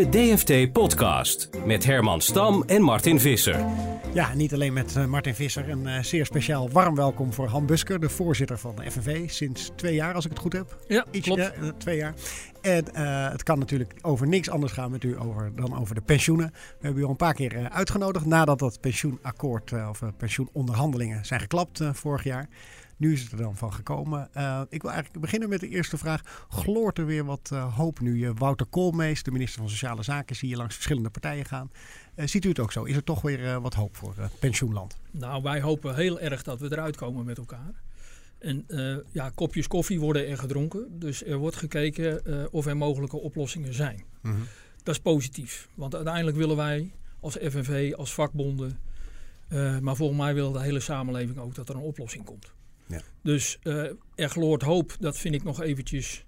De DFT Podcast met Herman Stam en Martin Visser. Ja, niet alleen met uh, Martin Visser. Een uh, zeer speciaal warm welkom voor Han Busker, de voorzitter van de FNV. Sinds twee jaar, als ik het goed heb. Ja, Iets, klopt. Ja, uh, twee jaar. En het kan natuurlijk over niks anders gaan met u over, dan over de pensioenen. We hebben u al een paar keer uitgenodigd nadat dat pensioenakkoord of pensioenonderhandelingen zijn geklapt vorig jaar. Nu is het er dan van gekomen. Uh, ik wil eigenlijk beginnen met de eerste vraag. Gloort er weer wat uh, hoop nu? Uh, Wouter Koolmees, de minister van Sociale Zaken, zie je langs verschillende partijen gaan. ziet u het ook zo? Is er toch weer wat hoop voor pensioenland? Nou, wij hopen heel erg dat we eruit komen met elkaar. En ja, kopjes koffie worden er gedronken. Dus er wordt gekeken of er mogelijke oplossingen zijn. Mm -hmm. Dat is positief. Want uiteindelijk willen wij als FNV, als vakbonden... maar volgens mij wil de hele samenleving ook dat er een oplossing komt. Ja. Dus uh, er gloort hoop, dat vind ik nog eventjes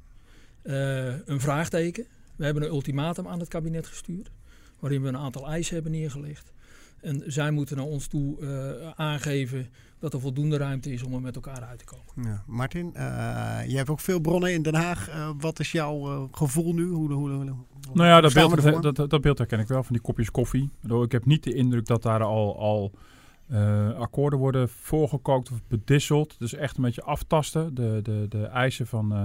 uh, een vraagteken. We hebben een ultimatum aan het kabinet gestuurd, waarin we een aantal eisen hebben neergelegd. En zij moeten naar ons toe uh, aangeven dat er voldoende ruimte is om er met elkaar uit te komen. Ja. Martin, je hebt ook veel bronnen in Den Haag. wat is jouw gevoel nu? Hoe, hoe, hoe, nou ja, dat beeld, dat, dat, dat beeld herken ik wel van die kopjes koffie. Ik heb niet de indruk dat daar al... al uh, akkoorden worden voorgekookt of bedisseld. Dus echt een beetje aftasten. De, de, de eisen van, uh,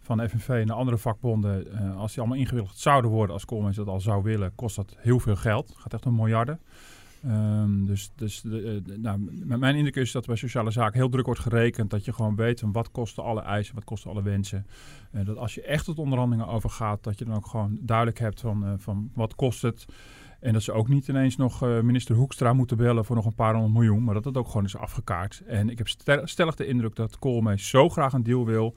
van FNV en de andere vakbonden, uh, als die allemaal ingewilligd zouden worden, als Koolmees dat al zou willen, kost dat heel veel geld. Het gaat echt om miljarden. Um, dus dus de, nou, mijn indruk is dat bij sociale zaken heel druk wordt gerekend. Dat je gewoon weet van wat kosten alle eisen, wat kosten alle wensen. Dat als je echt tot onderhandelingen overgaat, dat je dan ook gewoon duidelijk hebt van, van wat kost het. En dat ze ook niet ineens nog uh, minister Hoekstra moeten bellen voor nog een paar honderd miljoen. Maar dat het ook gewoon is afgekaart. En ik heb stellig de indruk dat Koolmees zo graag een deal wil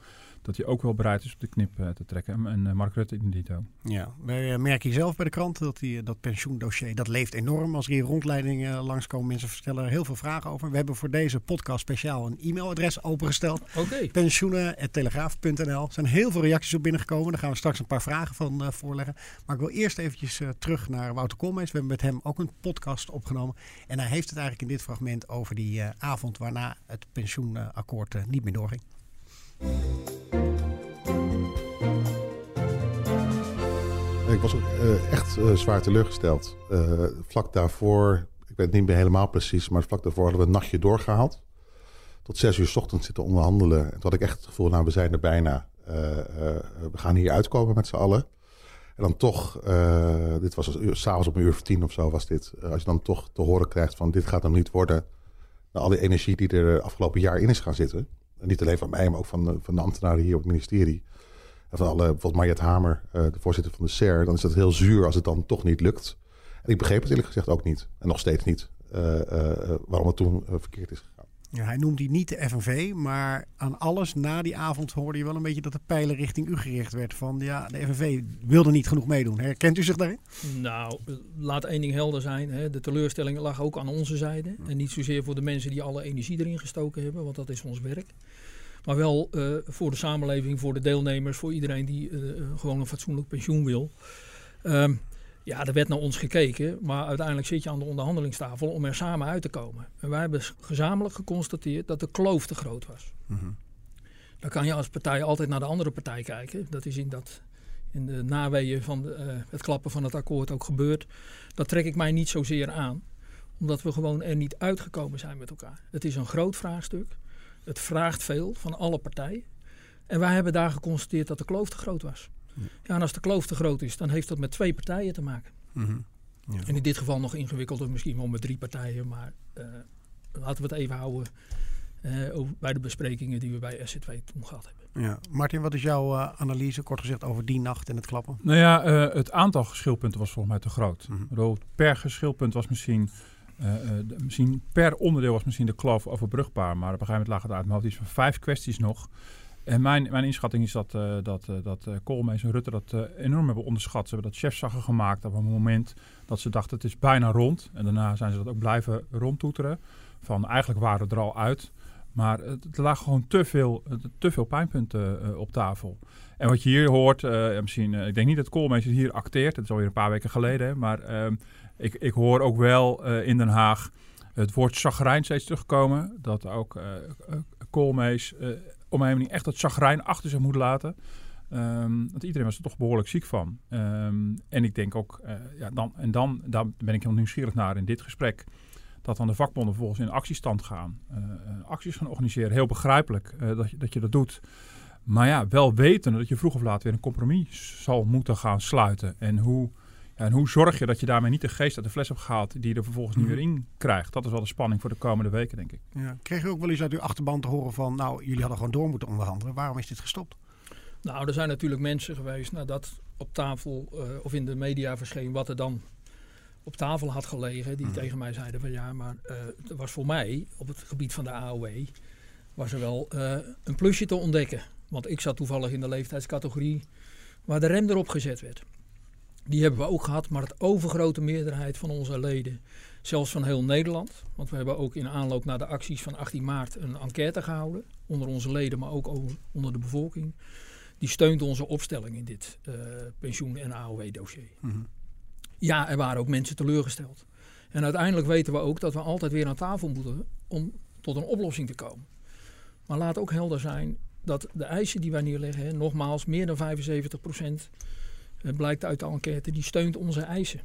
dat hij ook wel bereid is op de knip uh, te trekken. En uh, Mark Rutte in dito. Ja, wij uh, merken hier zelf bij de krant dat die, dat pensioendossier, dat leeft enorm. Als er hier rondleidingen langskomen, mensen stellen er heel veel vragen over. We hebben voor deze podcast speciaal een e-mailadres opengesteld. Okay. Pensioenen.telegraaf.nl. Er zijn heel veel reacties op binnengekomen. Daar gaan we straks een paar vragen van voorleggen. Maar ik wil eerst eventjes terug naar Wouter Koolmees. We hebben met hem ook een podcast opgenomen. En hij heeft het eigenlijk in dit fragment over die avond waarna het pensioenakkoord niet meer doorging. Ik was uh, echt uh, zwaar teleurgesteld. Uh, vlak daarvoor, ik weet het niet meer helemaal precies, maar vlak daarvoor hadden we een nachtje doorgehaald. Tot zes uur s ochtends zitten onderhandelen. En toen had ik echt het gevoel, nou we zijn er bijna. we gaan hier uitkomen met z'n allen. En dan toch, dit was s'avonds op een uur of tien of zo was dit. als je dan toch te horen krijgt van dit gaat hem niet worden. Nou, al die energie die er afgelopen jaar in is gaan zitten. Niet alleen van mij, maar ook van de, van de ambtenaren hier op het ministerie. En van alle, bijvoorbeeld Mariette Hamer, uh, de voorzitter van de SER. Dan is dat heel zuur als het dan toch niet lukt. En ik begreep het eerlijk gezegd ook niet. En nog steeds niet. Uh, waarom het toen verkeerd is. Ja, hij noemt die niet de FNV, maar aan alles na die avond hoorde je wel een beetje dat de pijlen richting u gericht werd. Van ja, de FNV wilde niet genoeg meedoen. Herkent u zich daarin? Nou, laat één ding helder zijn. Hè. De teleurstelling lag ook aan onze zijde. En niet zozeer voor de mensen die alle energie erin gestoken hebben, want dat is ons werk. Maar wel uh, voor de samenleving, voor de deelnemers, voor iedereen die uh, gewoon een fatsoenlijk pensioen wil. Um, ja, er werd naar ons gekeken, maar uiteindelijk zit je aan de onderhandelingstafel om er samen uit te komen. En wij hebben gezamenlijk geconstateerd dat de kloof te groot was. Mm-hmm. Dan kan je als partij altijd naar de andere partij kijken. Dat is in, dat, in de naweeën van de, uh, het klappen van het akkoord ook gebeurd. Dat trek ik mij niet zozeer aan, omdat we gewoon er niet uitgekomen zijn met elkaar. Het is een groot vraagstuk. Het vraagt veel van alle partijen. En wij hebben daar geconstateerd dat de kloof te groot was. Ja, en als de kloof te groot is, dan heeft dat met twee partijen te maken. Mm-hmm. Ja. En in dit geval nog ingewikkelder, misschien wel met drie partijen. Maar uh, laten we het even houden uh, over, bij de besprekingen die we bij SC2 toen gehad hebben. Ja. Martin, wat is jouw uh, analyse, kort gezegd, over die nacht en het klappen? Nou ja, het aantal geschilpunten was volgens mij te groot. Mm-hmm. Per geschilpunt was misschien misschien per onderdeel was misschien de kloof overbrugbaar, maar op een gegeven moment lag het uit mijn hoofd iets van vijf kwesties nog. En mijn, mijn inschatting is dat, uh, dat, uh, dat uh, Koolmees en Rutte dat enorm hebben onderschat. Ze hebben dat chefzaggen gemaakt op een moment dat ze dachten het is bijna rond. En daarna zijn ze dat ook blijven rondtoeteren. Van eigenlijk waren we er al uit. Maar het, lagen gewoon te veel, te veel pijnpunten op tafel. En wat je hier hoort, misschien, ik denk niet dat Koolmees hier acteert. Dat is alweer een paar weken geleden. Maar ehm, ik, ik hoor ook wel in Den Haag het woord chagrijn steeds terugkomen. Dat ook Koolmees op mijn manier echt dat chagrijn achter zich moet laten. Um, want iedereen was er toch behoorlijk ziek van. Um, en ik denk ook, uh, ja, dan, en dan daar ben ik heel nieuwsgierig naar in dit gesprek. Dat dan de vakbonden vervolgens in actiestand gaan. Uh, acties gaan organiseren. Heel begrijpelijk dat, je, dat je dat doet. Maar ja, wel weten dat je vroeg of laat weer een compromis zal moeten gaan sluiten. En hoe en hoe zorg je dat je daarmee niet de geest uit de fles hebt gehaald die je er vervolgens niet mhm. weer in krijgt? Dat is wel de spanning voor de komende weken, denk ik. Ja. Kreeg je ook wel eens uit uw achterban te horen van, nou, jullie hadden gewoon door moeten onderhandelen. Waarom is dit gestopt? Nou, er zijn natuurlijk mensen geweest nadat op tafel uh, of in de media verscheen wat er dan op tafel had gelegen. Die mhm. tegen mij zeiden van ja, maar uh, er was voor mij op het gebied van de AOW was er wel uh, een plusje te ontdekken. Want ik zat toevallig in de leeftijdscategorie waar de rem erop gezet werd. Die hebben we ook gehad, maar het overgrote meerderheid van onze leden, zelfs van heel Nederland, want we hebben ook in aanloop naar de acties van 18 maart een enquête gehouden, onder onze leden, maar ook onder de bevolking, die steunt onze opstelling in dit uh, pensioen- en AOW-dossier. Mhm. Ja, er waren ook mensen teleurgesteld. En uiteindelijk weten we ook dat we altijd weer aan tafel moeten om tot een oplossing te komen. Maar laat ook helder zijn dat de eisen die wij neerleggen, hè, nogmaals, meer dan 75 procent het blijkt uit de enquête, die steunt onze eisen.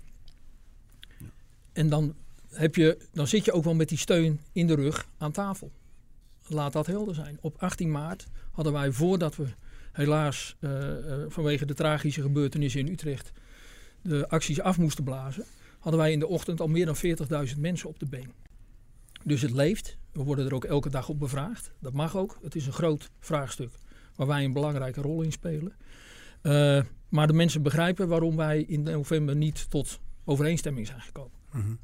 Ja. En dan, heb je, dan zit je ook wel met die steun in de rug aan tafel. Laat dat helder zijn. Op 18 maart hadden wij, voordat we helaas uh, uh, vanwege de tragische gebeurtenissen in Utrecht de acties af moesten blazen, hadden wij in de ochtend al meer dan 40.000 mensen op de been. Dus het leeft. We worden er ook elke dag op bevraagd. Dat mag ook. Het is een groot vraagstuk waar wij een belangrijke rol in spelen. Uh, maar de mensen begrijpen waarom wij in november niet tot overeenstemming zijn gekomen. Mm -hmm.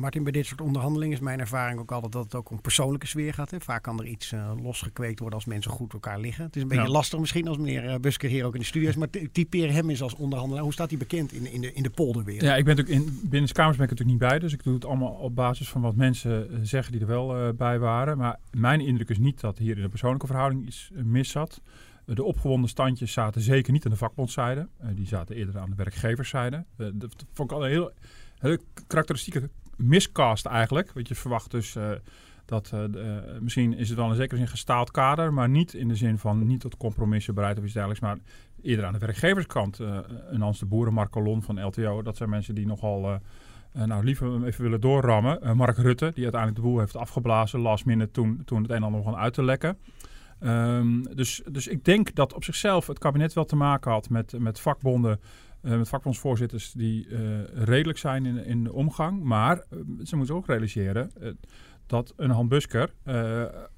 Martin, bij dit soort onderhandelingen is mijn ervaring ook altijd dat het ook om persoonlijke sfeer gaat. Hè? Vaak kan er iets uh, losgekweekt worden als mensen goed elkaar liggen. Het is een beetje lastig misschien als meneer uh, Busker hier ook in de studio is. Maar typeer hem eens als onderhandelaar. Hoe staat hij bekend in, in, de, in de polderwereld? Ja, ik ben natuurlijk in, binnen de Kamers ben ik natuurlijk niet bij. Dus ik doe het allemaal op basis van wat mensen uh, zeggen die er wel bij waren. Maar mijn indruk is niet dat hier in de persoonlijke verhouding iets mis zat. De opgewonden standjes zaten zeker niet aan de vakbondzijde. Uh, die zaten eerder aan de werkgeverszijde. Uh, dat vond ik al een heel, karakteristieke miscast eigenlijk. Want je verwacht dus uh, dat misschien is het wel in zekere zin gestaald kader, maar niet in de zin van niet tot compromissen bereid of iets dergelijks, maar eerder aan de werkgeverskant. een Hans de Boeren, Mark Colon van LTO, dat zijn mensen die nogal nou, liever even willen doorrammen. Mark Rutte, die uiteindelijk de boel heeft afgeblazen, last minute toen, toen het een en ander begon uit te lekken. Um, dus, dus ik denk dat op zichzelf het kabinet wel te maken had met, met vakbonden, uh, met vakbondsvoorzitters die uh, redelijk zijn in, in de omgang. Maar uh, ze moeten ook realiseren dat een Han Busker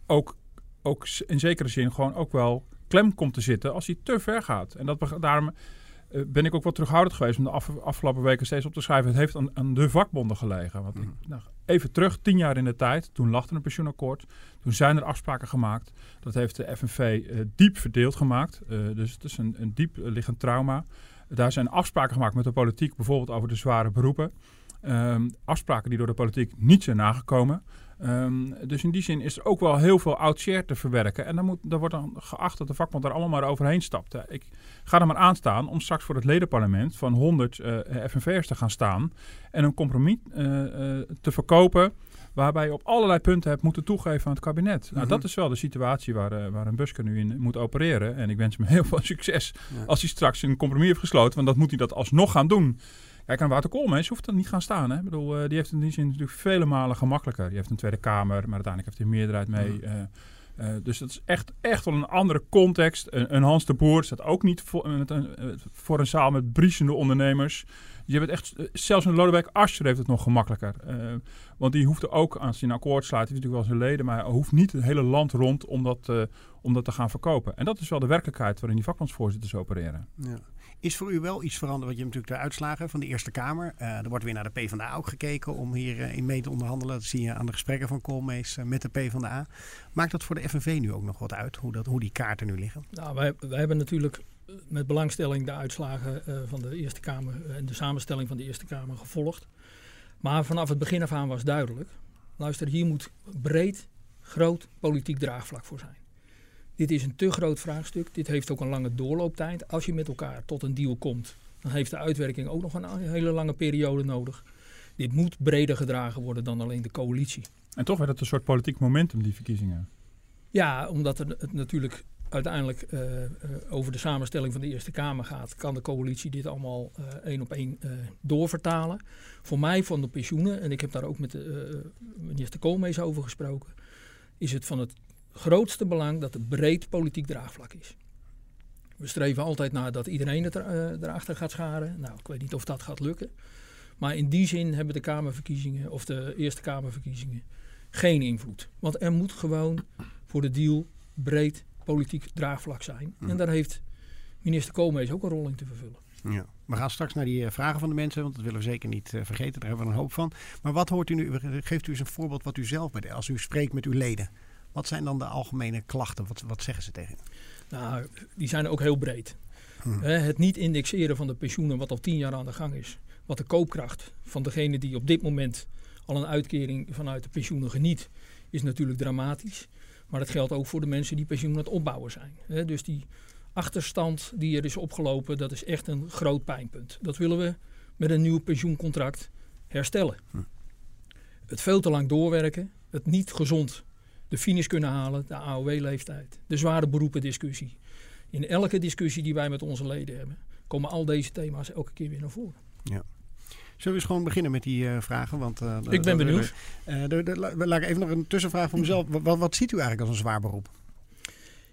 ook, ook in zekere zin gewoon ook wel klem komt te zitten als hij te ver gaat. En dat, daarom ben ik ook wat terughoudend geweest om de af, afgelopen weken steeds op te schrijven. Het heeft aan, aan de vakbonden gelegen. Want mm. nou, even terug, tien jaar in de tijd, toen lag er een pensioenakkoord. Toen zijn er afspraken gemaakt. Dat heeft de FNV eh, diep verdeeld gemaakt. Uh, dus het is een, een diep liggend trauma. Daar zijn afspraken gemaakt met de politiek, bijvoorbeeld over de zware beroepen. Um, afspraken die door de politiek niet zijn nagekomen. Um, dus in die zin is er ook wel heel veel oud share te verwerken. En dan, moet, dan wordt dan geacht dat de vakbond daar allemaal maar overheen stapt. Ik ga er maar aan staan om straks voor het ledenparlement van 100 uh, FNV'ers te gaan staan. En een compromis uh, uh, te verkopen waarbij je op allerlei punten hebt moeten toegeven aan het kabinet. Nou, mhm. dat is wel de situatie waar, waar een Busker nu in moet opereren. En ik wens hem heel veel succes ja. als hij straks een compromis heeft gesloten. Want dat moet hij dat alsnog gaan doen. Kijk, aan Wouter Koolmees hoeft er niet gaan staan. Hè? Ik bedoel, uh, die heeft in die zin natuurlijk vele malen gemakkelijker. Die heeft een Tweede Kamer, maar uiteindelijk heeft hij een meerderheid mee. Uh, uh, dus dat is echt, echt wel een andere context. Een, een Hans de Boer staat ook niet voor, met een, voor een zaal met briesende ondernemers. Je hebt echt, zelfs een Lodewijk Asscher heeft het nog gemakkelijker. want die hoeft ook, als hij een akkoord sluit, heeft natuurlijk wel zijn leden, maar hij hoeft niet het hele land rond om dat, om dat te gaan verkopen. En dat is wel de werkelijkheid waarin die vakbondsvoorzitters opereren. Ja. Is voor u wel iets veranderd? Want je natuurlijk de uitslagen van de Eerste Kamer. Uh, er wordt weer naar de PvdA ook gekeken om hier uh, in mee te onderhandelen. Dat zie je aan de gesprekken van Koolmees uh, met de PvdA. Maakt dat voor de FNV nu ook nog wat uit, hoe, dat, hoe die kaarten nu liggen? Nou, wij hebben natuurlijk met belangstelling de uitslagen van de Eerste Kamer en de samenstelling van de Eerste Kamer gevolgd. Maar vanaf het begin af aan was duidelijk. Luister, hier moet breed, groot politiek draagvlak voor zijn. Dit is een te groot vraagstuk. Dit heeft ook een lange doorlooptijd. Als je met elkaar tot een deal komt, dan heeft de uitwerking ook nog een hele lange periode nodig. Dit moet breder gedragen worden dan alleen de coalitie. En toch werd het een soort politiek momentum, die verkiezingen. Ja, omdat het natuurlijk uiteindelijk uh, uh, over de samenstelling van de Eerste Kamer gaat, kan de coalitie dit allemaal uh, één op één doorvertalen. Voor mij van de pensioenen, en ik heb daar ook met de, minister Koolmees over gesproken, is het van het grootste belang dat er breed politiek draagvlak is. We streven altijd naar dat iedereen het er, erachter gaat scharen. Nou, ik weet niet of dat gaat lukken. Maar in die zin hebben de Kamerverkiezingen of de Eerste Kamerverkiezingen geen invloed. Want er moet gewoon voor de deal breed politiek draagvlak zijn. En mhm. daar heeft minister Koolmees ook een rol in te vervullen. Ja. We gaan straks naar die uh, vragen van de mensen, want dat willen we zeker niet uh, vergeten. Daar hebben we een hoop van. Maar wat hoort u nu? Geeft u eens een voorbeeld wat u zelf bij de, als u spreekt met uw leden. Wat zijn dan de algemene klachten? Wat, wat zeggen ze tegen u? Nou, die zijn ook heel breed. Hmm. het niet indexeren van de pensioenen, wat al tien jaar aan de gang is. Wat de koopkracht van degene die op dit moment al een uitkering vanuit de pensioenen geniet, is natuurlijk dramatisch. Maar dat geldt ook voor de mensen die pensioen aan het opbouwen zijn. He, dus die achterstand die er is opgelopen, dat is echt een groot pijnpunt. Dat willen we met een nieuw pensioencontract herstellen. Hm. Het veel te lang doorwerken, het niet gezond de finish kunnen halen, de AOW-leeftijd, de zware beroependiscussie. In elke discussie die wij met onze leden hebben, komen al deze thema's elke keer weer naar voren. Ja. Zullen we eens gewoon beginnen met die uh, vragen? Want, uh, ik ben benieuwd. Uh, laat ik even nog een tussenvraag voor mezelf. Wat, wat ziet u eigenlijk als een zwaar beroep?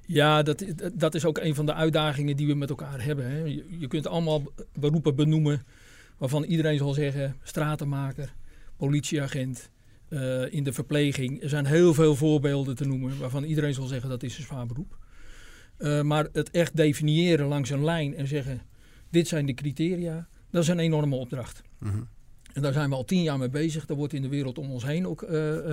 Ja, dat, dat is ook een van de uitdagingen die we met elkaar hebben. Hè. Je, je, kunt allemaal beroepen benoemen waarvan iedereen zal zeggen: stratenmaker, politieagent, in de verpleging. Er zijn heel veel voorbeelden te noemen waarvan iedereen zal zeggen dat is een zwaar beroep. maar het echt definiëren langs een lijn en zeggen: dit zijn de criteria, dat is een enorme opdracht. Mhm. En daar zijn we al tien jaar mee bezig. Daar wordt in de wereld om ons heen ook uh,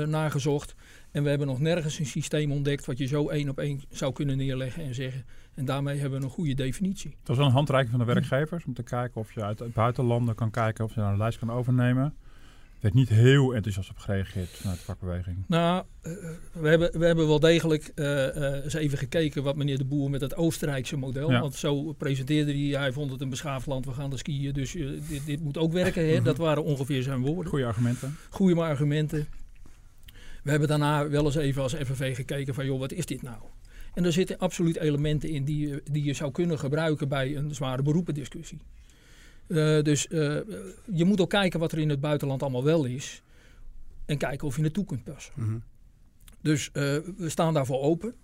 nagezocht. En we hebben nog nergens een systeem ontdekt wat je zo één op één zou kunnen neerleggen en zeggen. En daarmee hebben we een goede definitie. Dat is wel een handreiking van de werkgevers om te kijken of je uit buitenlanden kan kijken of je een lijst kan overnemen werd niet heel enthousiast op gereageerd vanuit de vakbeweging. Nou, uh, we, hebben, we hebben wel degelijk uh, uh, eens even gekeken wat meneer De Boer met het Oostenrijkse model. Want zo presenteerde hij, hij vond het een beschaafd land, we gaan er skiën, dus dit, dit, moet ook werken. Hè? Mhm. Dat waren ongeveer zijn woorden. Goede argumenten. Goede argumenten. We hebben daarna wel eens even als FNV gekeken van, joh, wat is dit nou? En er zitten absoluut elementen in die, die je zou kunnen gebruiken bij een zware beroependiscussie. Uh, dus uh, je moet ook kijken wat er in het buitenland allemaal wel is. En kijken of je naartoe kunt passen. Mm -hmm. Dus uh, we staan daarvoor open.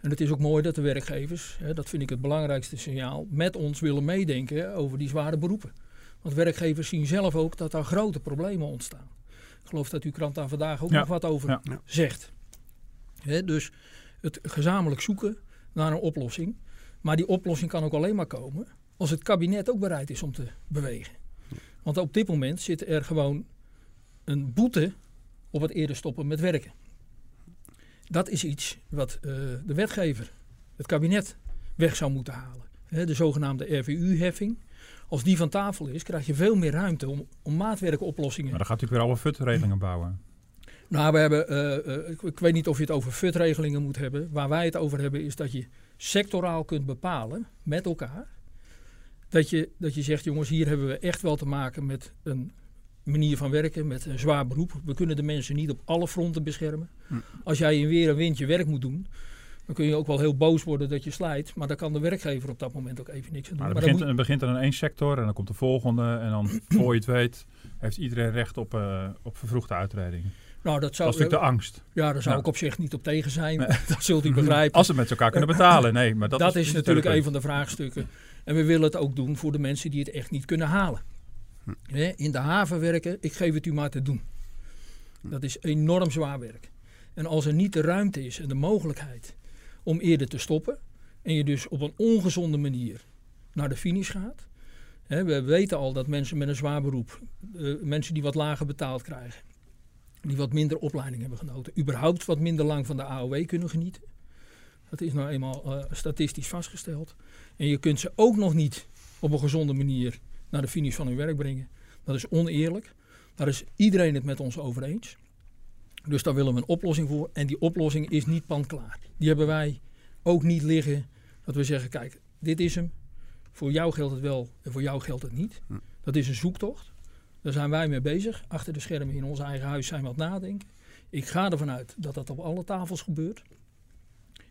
En het is ook mooi dat de werkgevers, hè, dat vind ik het belangrijkste signaal, met ons willen meedenken over die zware beroepen. Want werkgevers zien zelf ook dat daar grote problemen ontstaan. Ik geloof dat uw krant daar vandaag ook ja. nog wat over ja. zegt. Hè, dus het gezamenlijk zoeken naar een oplossing. Maar die oplossing kan ook alleen maar komen als het kabinet ook bereid is om te bewegen. Want op dit moment zit er gewoon een boete op het eerder stoppen met werken. Dat is iets wat uh, de wetgever, het kabinet, weg zou moeten halen. He, de zogenaamde RVU-heffing. Als die van tafel is, krijg je veel meer ruimte om, om maatwerkoplossingen. Maar dan gaat u weer alle FUT-regelingen bouwen. Nou, we hebben, uh, uh, ik, ik, weet niet of je het over FUT-regelingen moet hebben. Waar wij het over hebben is dat je sectoraal kunt bepalen met elkaar dat je, dat je zegt, jongens, hier hebben we echt wel te maken met een manier van werken, met een zwaar beroep. We kunnen de mensen niet op alle fronten beschermen. Hm. Als jij in weer en wind je werk moet doen, dan kun je ook wel heel boos worden dat je slijt. Maar dan kan de werkgever op dat moment ook even niks aan doen. Maar, het begint, moet... begint dan in één sector en dan komt de volgende. En dan, voor je het weet, heeft iedereen recht op, uh, op vervroegde uitreding. Nou, dat, zou, dat is natuurlijk de angst. Ja, daar zou ik op zich niet op tegen zijn. dat zult u begrijpen. Als ze met elkaar kunnen betalen, nee. Maar dat, dat is, is natuurlijk een van de vraagstukken. En we willen het ook doen voor de mensen die het echt niet kunnen halen. Hm. in de haven werken, ik geef het u maar te doen. Dat is enorm zwaar werk. En als er niet de ruimte is en de mogelijkheid om eerder te stoppen, en je dus op een ongezonde manier naar de finish gaat. We weten al dat mensen met een zwaar beroep, eh, mensen die wat lager betaald krijgen, die wat minder opleiding hebben genoten, überhaupt wat minder lang van de AOW kunnen genieten. Dat is nou eenmaal uh, statistisch vastgesteld. En je kunt ze ook nog niet op een gezonde manier naar de finish van hun werk brengen. Dat is oneerlijk. Daar is iedereen het met ons over eens. Dus daar willen we een oplossing voor. En die oplossing is niet panklaar. Die hebben wij ook niet liggen. Dat we zeggen, kijk, dit is hem. Voor jou geldt het wel en voor jou geldt het niet. Hm. Dat is een zoektocht. Daar zijn wij mee bezig. Achter de schermen in ons eigen huis zijn we aan het nadenken. Ik ga ervan uit dat dat op alle tafels gebeurt.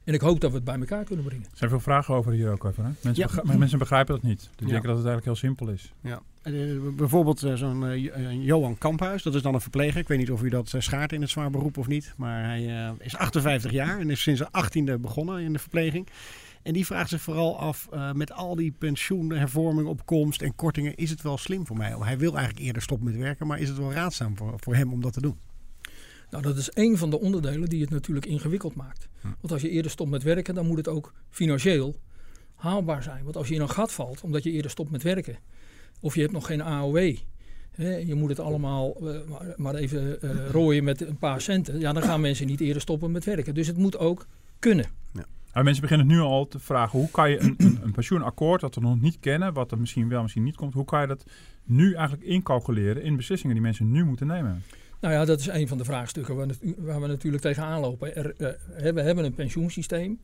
En ik hoop dat we het bij elkaar kunnen brengen. Er zijn veel vragen over hier ook over. Hè? Mensen, begrijpen, mensen begrijpen dat niet. Die denken dat het eigenlijk heel simpel is. Ja. Uh, bijvoorbeeld uh, zo'n uh, Johan Kamphuis, dat is dan een verpleger. Ik weet niet of u dat schaart in het zwaar beroep of niet. Maar hij is 58 jaar en is sinds zijn 18e begonnen in de verpleging. En die vraagt zich vooral af, met al die pensioenhervorming op komst en kortingen, is het wel slim voor mij? Hij wil eigenlijk eerder stoppen met werken, maar is het wel raadzaam voor, voor hem om dat te doen? Nou, dat is een van de onderdelen die het natuurlijk ingewikkeld maakt. Hm. Want als je eerder stopt met werken, dan moet het ook financieel haalbaar zijn. Want als je in een gat valt, omdat je eerder stopt met werken, of je hebt nog geen AOW, hè, je moet het allemaal uh, maar even uh, rooien met een paar centen, ja, dan gaan mensen niet eerder stoppen met werken. Dus het moet ook kunnen. Ja. Maar mensen beginnen nu al te vragen, hoe kan je een, een, een, pensioenakkoord dat we nog niet kennen, wat er misschien wel, misschien niet komt, hoe kan je dat nu eigenlijk incalculeren in beslissingen die mensen nu moeten nemen? Nou ja, dat is een van de vraagstukken waar, waar we natuurlijk tegenaan lopen. Er, uh, we hebben een pensioensysteem.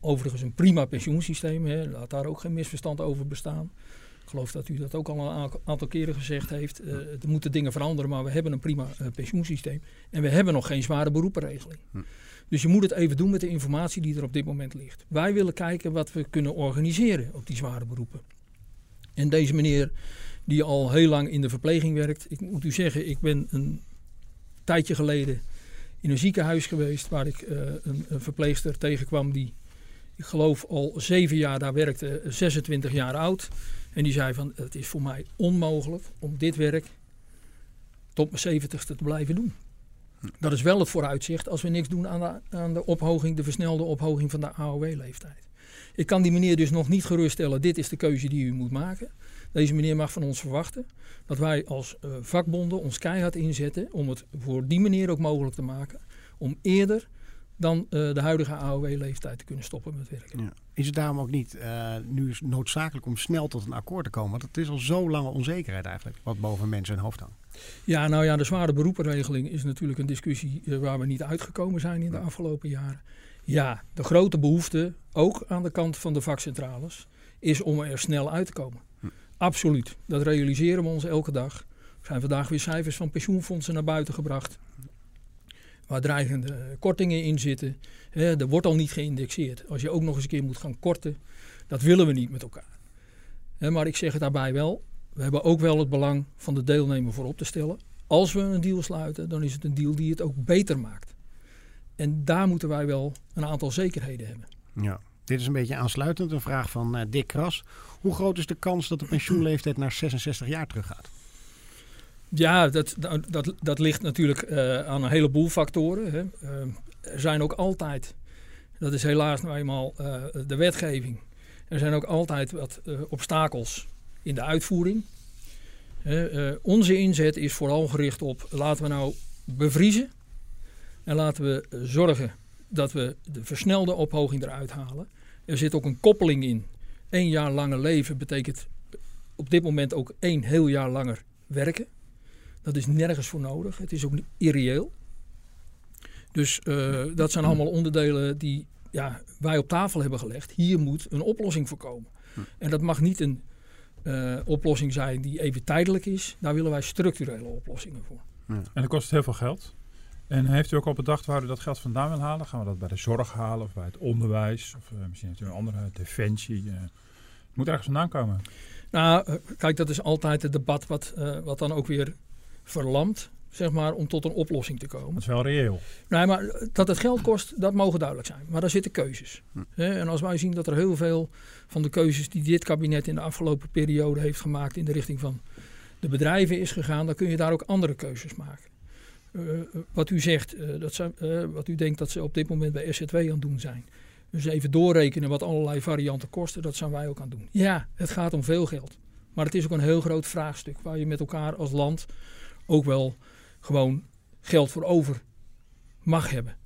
Overigens een prima pensioensysteem. Hè. Laat daar ook geen misverstand over bestaan. Ik geloof dat u dat ook al een aantal keren gezegd heeft. Uh, er moeten dingen veranderen, maar we hebben een prima uh, pensioensysteem. En we hebben nog geen zware beroepenregeling. Hm. Dus je moet het even doen met de informatie die er op dit moment ligt. Wij willen kijken wat we kunnen organiseren op die zware beroepen. En deze meneer, die al heel lang in de verpleging werkt. Ik moet u zeggen, ik ben een tijdje geleden in een ziekenhuis geweest waar ik uh, een, een, verpleegster tegenkwam die, ik geloof, al zeven jaar daar werkte, 26 jaar oud. En die zei van, het is voor mij onmogelijk om dit werk tot mijn zeventigste te blijven doen. Dat is wel het vooruitzicht als we niks doen aan de, aan de ophoging, de versnelde ophoging van de AOW-leeftijd. Ik kan die meneer dus nog niet geruststellen, dit is de keuze die u moet maken. Deze meneer mag van ons verwachten dat wij als uh, vakbonden ons keihard inzetten om het voor die meneer ook mogelijk te maken om eerder dan uh, de huidige AOW-leeftijd te kunnen stoppen met werken. Ja. Is het daarom ook niet uh, nu noodzakelijk om snel tot een akkoord te komen? Want het is al zo lange onzekerheid eigenlijk, wat boven mensen hun hoofd hangt. Ja, nou ja, de zware beroepenregeling is natuurlijk een discussie waar we niet uitgekomen zijn in de afgelopen jaren. Ja, de grote behoefte, ook aan de kant van de vakcentrales, is om er snel uit te komen. Absoluut. Dat realiseren we ons elke dag. Er zijn vandaag weer cijfers van pensioenfondsen naar buiten gebracht. Waar dreigende kortingen in zitten. er wordt al niet geïndexeerd. Als je ook nog eens een keer moet gaan korten, dat willen we niet met elkaar. maar ik zeg het daarbij wel. We hebben ook wel het belang van de deelnemer voorop te stellen. Als we een deal sluiten, dan is het een deal die het ook beter maakt. En daar moeten wij wel een aantal zekerheden hebben. Ja. Dit is een beetje aansluitend, een vraag van uh, Dick Kras. Hoe groot is de kans dat de pensioenleeftijd naar 66 jaar teruggaat? Ja, dat, dat, dat ligt natuurlijk uh, aan een heleboel factoren. Hè. Uh, er zijn ook altijd, dat is helaas nou eenmaal de wetgeving. Er zijn ook altijd wat obstakels in de uitvoering. onze inzet is vooral gericht op laten we nou bevriezen. En laten we zorgen dat we de versnelde ophoging eruit halen. Er zit ook een koppeling in. Eén jaar langer leven betekent op dit moment ook één heel jaar langer werken. Dat is nergens voor nodig. Het is ook irreëel. Dus uh, dat zijn allemaal onderdelen die ja, wij op tafel hebben gelegd. Hier moet een oplossing voor komen. Hm. En dat mag niet een uh, oplossing zijn die even tijdelijk is. Daar willen wij structurele oplossingen voor. Ja. En dat kost heel veel geld. En heeft u ook al bedacht waar u dat geld vandaan wil halen? Gaan we dat bij de zorg halen of bij het onderwijs? Of uh, misschien heeft u een andere defensie? Uh, het moet ergens vandaan komen. Nou, eh, kijk, dat is altijd het debat wat, uh, wat dan ook weer verlamt, zeg maar, om tot een oplossing te komen. Dat is wel reëel. Nee, maar dat het geld kost, dat mogen duidelijk zijn. Maar daar zitten keuzes. Hm. En als wij zien dat er heel veel van de keuzes die dit kabinet in de afgelopen periode heeft gemaakt in de richting van de bedrijven is gegaan, dan kun je daar ook andere keuzes maken. Uh, wat u zegt, uh, dat ze, uh, wat u denkt dat ze op dit moment bij SZW aan het doen zijn. Dus even doorrekenen wat allerlei varianten kosten, dat zijn wij ook aan het doen. Ja, het gaat om veel geld. Maar het is ook een heel groot vraagstuk waar je met elkaar als land ook wel gewoon geld voor over mag hebben.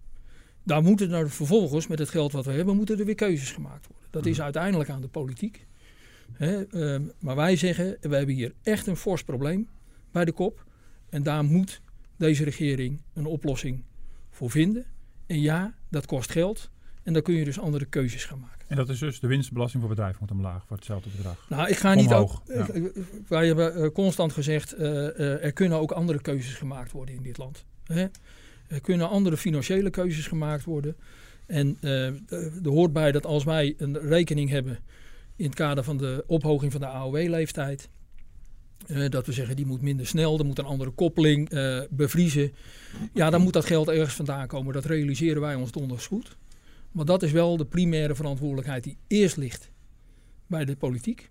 Daar moeten er vervolgens met het geld wat we hebben, moeten er weer keuzes gemaakt worden. Dat is uiteindelijk aan de politiek. Hè, ehm, maar wij zeggen, we hebben hier echt een fors probleem bij de kop. En daar moet deze regering een oplossing voor vinden. En ja, dat kost geld. En dan kun je dus andere keuzes gaan maken. En dat is dus de winstbelasting voor bedrijven moet omlaag voor hetzelfde bedrag. Nou, ik ga niet Omhoog, ook. ja. Wij hebben eh, constant gezegd, eh, eh, er kunnen ook andere keuzes gemaakt worden in dit land. Hè? Er kunnen andere financiële keuzes gemaakt worden. En er hoort bij dat als wij een rekening hebben in het kader van de ophoging van de AOW-leeftijd. dat we zeggen die moet minder snel, er moet een andere koppeling bevriezen. Ja, dan moet dat geld ergens vandaan komen. Dat realiseren wij ons donders goed. Maar dat is wel de primaire verantwoordelijkheid die eerst ligt bij de politiek.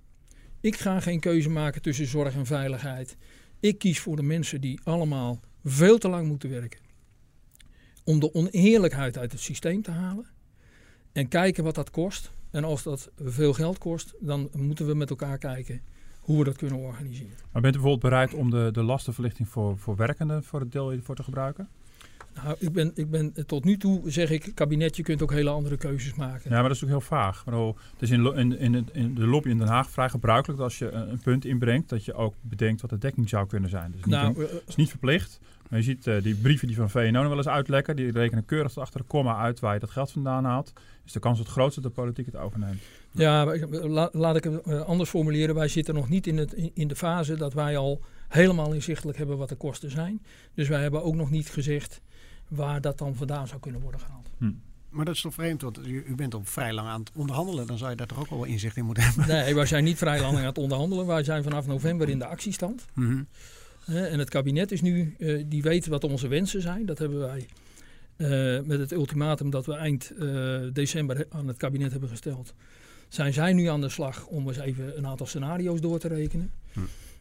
Ik ga geen keuze maken tussen zorg en veiligheid. Ik kies voor de mensen die allemaal veel te lang moeten werken. Om de oneerlijkheid uit het systeem te halen. En kijken wat dat kost. En als dat veel geld kost, dan moeten we met elkaar kijken hoe we dat kunnen organiseren. Maar bent u bijvoorbeeld bereid om de, de lastenverlichting voor, voor werkenden voor het deel hiervoor te gebruiken? Nou, ik ben, ik ben tot nu toe zeg ik, kabinet, je kunt ook hele andere keuzes maken. Ja, maar dat is ook heel vaag. Het is in, in, in, het- in de lobby in Den Haag vrij gebruikelijk dat als je een, een punt inbrengt, dat je ook bedenkt wat de dekking zou kunnen zijn. Dus niet nou, eh, is niet verplicht. Maar je ziet eh, die brieven die van VNO nog wel eens uitlekken. Die rekenen keurig achter de komma uit waar je dat geld vandaan haalt. Is de kans het grootste dat de politiek het overneemt. Ja, la- laat ik het eh, anders formuleren. Wij zitten nog niet in, het, in de fase dat wij al helemaal inzichtelijk hebben wat de kosten zijn. Dus wij hebben ook nog niet gezegd waar dat dan vandaan zou kunnen worden gehaald. Maar dat is toch vreemd, want u, u bent al vrij lang aan het onderhandelen. Dan zou je daar toch ook wel inzicht in moeten hebben. Nee, wij zijn niet vrij lang aan het onderhandelen. Wij zijn vanaf november in de actiestand. Mhm. Hè, en het kabinet is nu, eh, die weet wat onze wensen zijn. Dat hebben wij eh, met het ultimatum dat we eind eh, december aan het kabinet hebben gesteld. Zijn zij nu aan de slag om eens even een aantal scenario's door te rekenen? Hm.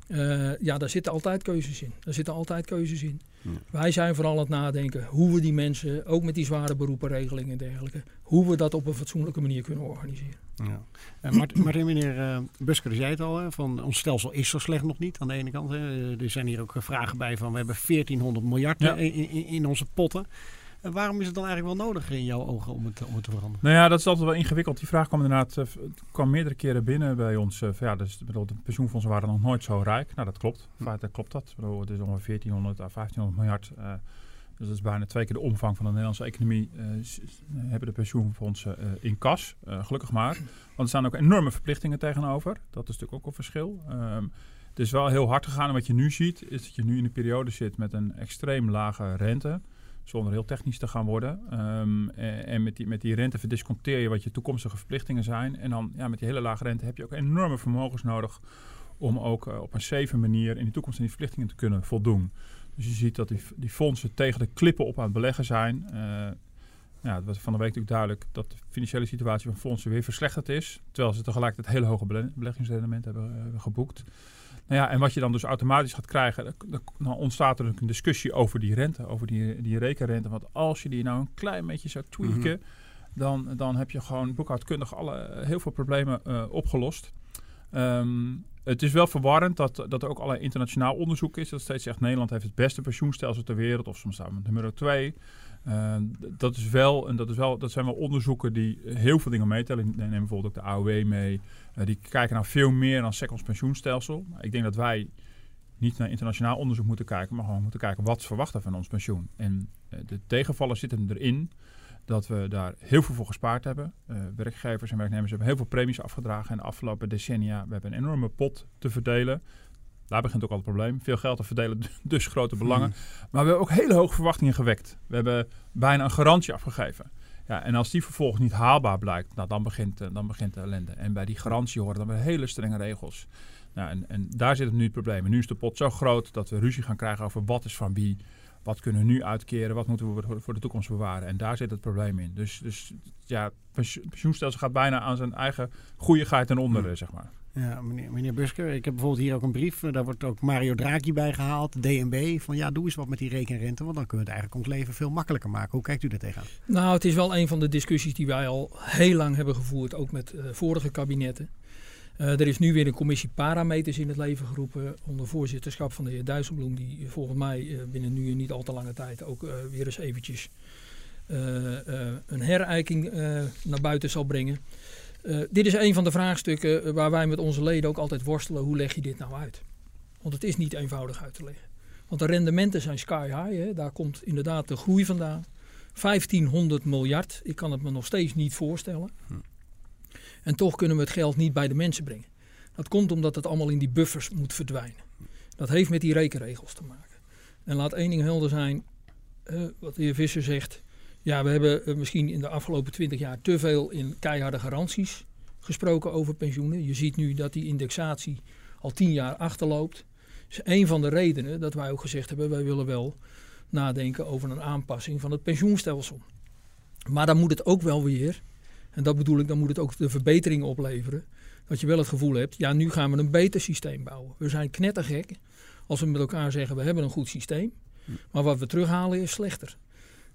Eh, ja, daar zitten altijd keuzes in. Daar zitten altijd keuzes in. Ja. Wij zijn vooral aan het nadenken hoe we die mensen, ook met die zware beroepenregelingen en dergelijke, hoe we dat op een fatsoenlijke manier kunnen organiseren. Ja. Uh, Martin, Martin, meneer uh, Busker, zei het al, hè, van ons stelsel is zo slecht nog niet aan de ene kant. Hè. Er zijn hier ook vragen bij van we hebben 1400 miljard Ja. in, in, in onze potten. En waarom is het dan eigenlijk wel nodig in jouw ogen om het, om het te veranderen? Nou ja, dat is altijd wel ingewikkeld. Die vraag kwam inderdaad eh, kwam meerdere keren binnen bij ons. eh, ja, dus, bedoel, de pensioenfondsen waren nog nooit zo rijk. Nou, dat klopt. Hm. Feitelijk klopt dat. Bedoel, het is ongeveer 1400 à 1500 miljard. eh, dus dat is bijna twee keer de omvang van de Nederlandse economie. hebben de pensioenfondsen in kas. Gelukkig maar. Want er staan ook enorme verplichtingen tegenover. Dat is natuurlijk ook een verschil. Ehm, het is wel heel hard gegaan. En wat je nu ziet, is dat je nu in een periode zit met een extreem lage rente. Zonder heel technisch te gaan worden. Ehm, en en met, die, met die rente verdisconteer je wat je toekomstige verplichtingen zijn. En dan ja, met die hele lage rente heb je ook enorme vermogens nodig. Om ook eh, op een safe manier in de toekomst aan die verplichtingen te kunnen voldoen. Dus je ziet dat die, die fondsen tegen de klippen op aan het beleggen zijn. Eh, ja, het was van de week natuurlijk duidelijk dat de financiële situatie van fondsen weer verslechterd is. Terwijl ze tegelijkertijd hele hoge bele- beleggingsrendementen hebben, eh, hebben geboekt. Nou ja, en wat je dan dus automatisch gaat krijgen, dan ontstaat er een discussie over die rente, over die, die rekenrente. Want als je die nou een klein beetje zou tweaken, mhm. dan, dan heb je gewoon boekhoudkundig alle, heel veel problemen eh, opgelost. Ehm, het is wel verwarrend dat, dat er ook allerlei internationaal onderzoek is. Dat steeds zegt Nederland heeft het beste pensioenstelsel ter wereld, of soms staan we nummer 2. Ehm, dat, is wel, en dat, is wel, dat zijn wel onderzoeken die heel veel dingen meetellen. Neem bijvoorbeeld ook de AOW mee. Eh, die kijken naar veel meer dan pensioenstelsel. Ik denk dat wij niet naar internationaal onderzoek moeten kijken, maar gewoon moeten kijken wat verwachten van ons pensioen. En eh, de tegenvallen zitten erin dat we daar heel veel voor gespaard hebben. Eh, werkgevers en werknemers hebben heel veel premies afgedragen in de afgelopen decennia. We hebben een enorme pot te verdelen. Daar begint ook al het probleem. Veel geld te verdelen, dus grote belangen. Maar we hebben ook hele hoge verwachtingen gewekt. We hebben bijna een garantie afgegeven. Ja, en als die vervolgens niet haalbaar blijkt, nou, dan, begint, eh, dan begint de ellende. En bij die garantie horen dan weer hele strenge regels. Nou, en, en daar zit het nu het probleem. En nu is de pot zo groot dat we ruzie gaan krijgen over wat is van wie. Wat kunnen we nu uitkeren? Wat moeten we voor- de toekomst bewaren? En daar zit het probleem in. Dus, dus ja, pensioen- pensioenstelsel gaat bijna aan zijn eigen goeieheid en onder, Hmm. zeg maar. Ja, meneer, meneer Busker, ik heb bijvoorbeeld hier ook een brief. Daar wordt ook Mario Draghi bij gehaald, DNB. Van ja, doe eens wat met die rekenrente, want dan kunnen we het eigenlijk ons leven veel makkelijker maken. Hoe kijkt u daar tegenaan? Nou, het is wel een van de discussies die wij al heel lang hebben gevoerd, ook met uh, vorige kabinetten. Uh, er is nu weer een commissie parameters in het leven geroepen onder voorzitterschap van de heer Dijsselbloem, die volgens mij binnen nu niet al te lange tijd ook weer eens eventjes een herijking naar buiten zal brengen. Uh, dit is een van de vraagstukken waar wij met onze leden ook altijd worstelen. Hoe leg je dit nou uit? Want het is niet eenvoudig uit te leggen. Want de rendementen zijn sky high. Hè? Daar komt inderdaad de groei vandaan. 1500 miljard. Ik kan het me nog steeds niet voorstellen. Hm. En toch kunnen we het geld niet bij de mensen brengen. Dat komt omdat het allemaal in die buffers moet verdwijnen. Dat heeft met die rekenregels te maken. En laat één ding helder zijn. Uh, wat de heer Visser zegt. Ja, we hebben eh, misschien in de afgelopen twintig jaar te veel in keiharde garanties gesproken over pensioenen. Je ziet nu dat die indexatie al tien jaar achterloopt. Dat is een van de redenen dat wij ook gezegd hebben, wij willen wel nadenken over een aanpassing van het pensioenstelsel. Maar dan moet het ook wel weer, en dat bedoel ik, dan moet het ook de verbeteringen opleveren. Dat je wel het gevoel hebt, ja nu gaan we een beter systeem bouwen. We zijn knettergek als we met elkaar zeggen, we hebben een goed systeem. Maar wat we terughalen is slechter.